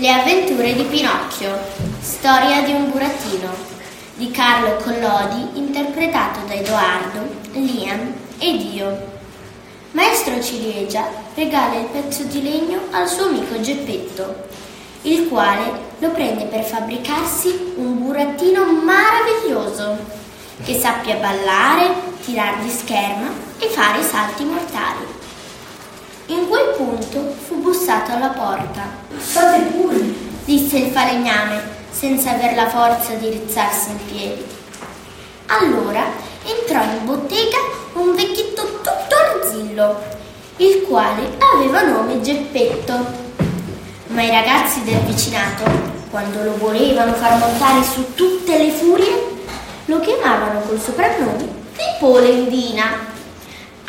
Le avventure di Pinocchio, storia di un burattino, di Carlo Collodi, interpretato da Edoardo, Liam ed io. Maestro Ciliegia regala il pezzo di legno al suo amico Geppetto, il quale lo prende per fabbricarsi un burattino meraviglioso, che sappia ballare, tirar di scherma e fare salti mortali. In quel punto fu bussato alla porta. State pure, disse il falegname, senza aver la forza di rizzarsi in piedi. Allora entrò in bottega un vecchietto tutto arzillo, il quale aveva nome Geppetto. Ma i ragazzi del vicinato, quando lo volevano far montare su tutte le furie, lo chiamavano col soprannome di Polendina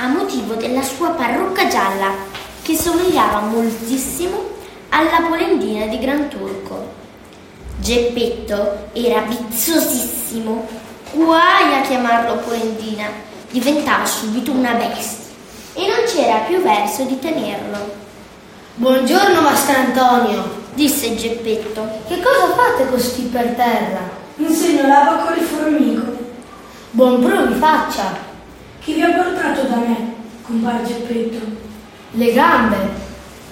a motivo della sua parrucca gialla, che somigliava moltissimo alla polendina di Gran Turco. Geppetto era vizzosissimo, guai a chiamarlo polendina, diventava subito una bestia e non c'era più verso di tenerlo. Buongiorno, Mastrantonio, disse Geppetto. Che cosa fate così per terra? Insegno l'abaco e formico. Buon pro vi faccia. Chi vi ha portato da me, compare Geppetto? Le gambe.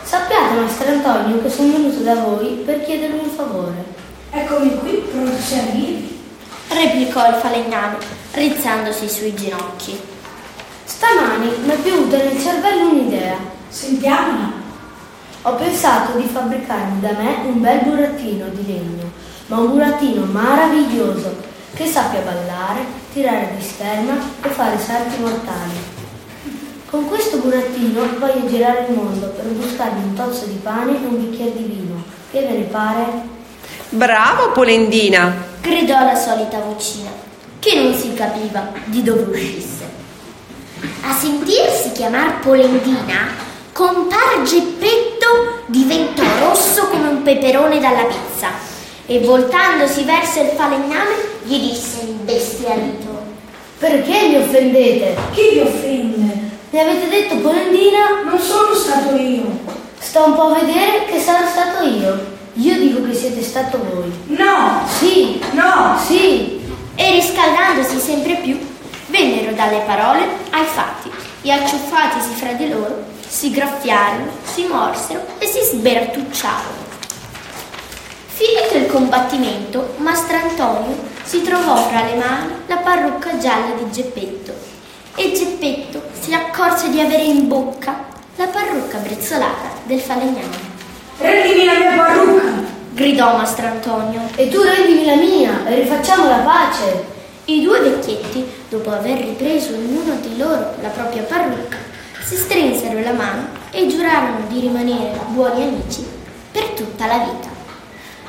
Sappiate, Maestro Antonio, che sono venuto da voi per chiedervi un favore. Eccomi qui, pronto a servirvi. Replicò il falegname, rizzandosi sui ginocchi. Stamani mi è piovuta nel cervello un'idea. Sentiamola. Ho pensato di fabbricarmi da me un bel burattino di legno, ma un burattino meraviglioso che sappia ballare, tirare di scherma e fare salti mortali. Con questo burattino voglio girare il mondo per buscarmi un tozzo di pane e un bicchiere di vino. Che ve ne pare? Bravo Polendina! gridò la solita vocina, che non si capiva di dove uscisse. A sentirsi chiamar Polendina, compar Geppetto diventò rosso come un peperone dalla pizza e voltandosi verso il falegname gli disse imbestialito Perché mi offendete? Chi vi offende? Mi avete detto Polendina? Non sono stato io. Sto un po' a vedere che sarò stato io. Io dico che siete stato voi. No! Sì! No! Sì! E riscaldandosi sempre più, vennero dalle parole ai fatti e acciuffatisi fra di loro, si graffiarono, si morsero e si sbertucciarono. Finito il combattimento, Mastrantonio si trovò fra le mani la parrucca gialla di Geppetto e Geppetto accorse di avere in bocca la parrucca brizzolata del falegname. Rendimi la mia parrucca! gridò Mastrantonio. E tu rendimi la mia e rifacciamo la pace. I due vecchietti, dopo aver ripreso ognuno di loro la propria parrucca, si strinsero la mano e giurarono di rimanere buoni amici per tutta la vita.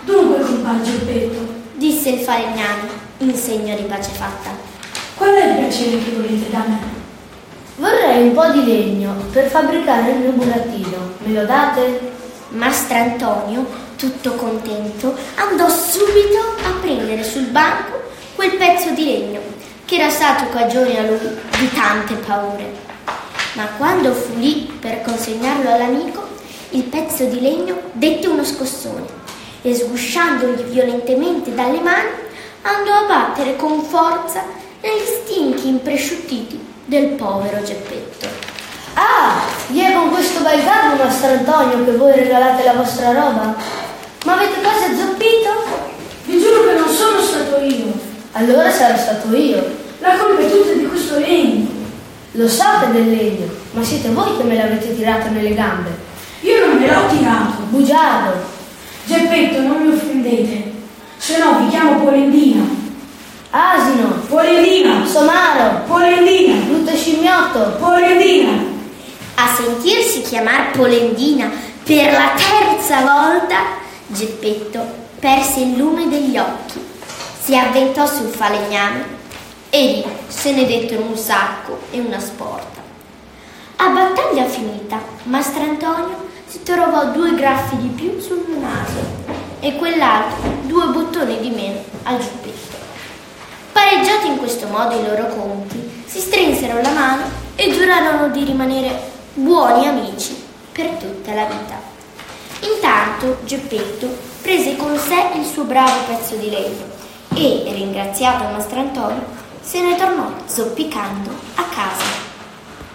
Dunque, compare Geppetto, Disse il falegname in segno di pace fatta. qual è il piacere che volete da me? Po' di legno per fabbricare il mio burattino. Me lo date? Mastrantonio, tutto contento, andò subito a prendere sul banco quel pezzo di legno che era stato cagione a lui di tante paure. Ma quando fu lì per consegnarlo all'amico, il pezzo di legno dette uno scossone e sgusciandogli violentemente dalle mani andò a battere con forza negli stinchi impresciuttiti del povero Geppetto. Ah, gli è con questo bel garbo, Mastro Antonio, che voi regalate la vostra roba? Ma avete quasi azzoppito? Vi giuro che non sono stato io. Allora sarò stato io. La colpa è tutta di questo legno. Lo so che è del legno, ma siete voi che me l'avete tirato nelle gambe. Io non me l'ho tirato. Bugiardo! Geppetto, non mi offendete. Se no vi chiamo Polendina. Asino! Polendina! Somaro! Polendina! Brutto scimmiotto! Polendina! A sentirsi chiamar Polendina per la terza volta, Geppetto perse il lume degli occhi, si avventò sul falegname e lì se ne dettero un sacco e una sporta. A battaglia finita, Mastrantonio si trovò due graffi di più sul naso e quell'altro due bottoni di meno al giubbetto. Questo modo i loro conti, si strinsero la mano e giurarono di rimanere buoni amici per tutta la vita. Intanto Geppetto prese con sé il suo bravo pezzo di legno e, ringraziato Mastro Antonio, se ne tornò zoppicando a casa.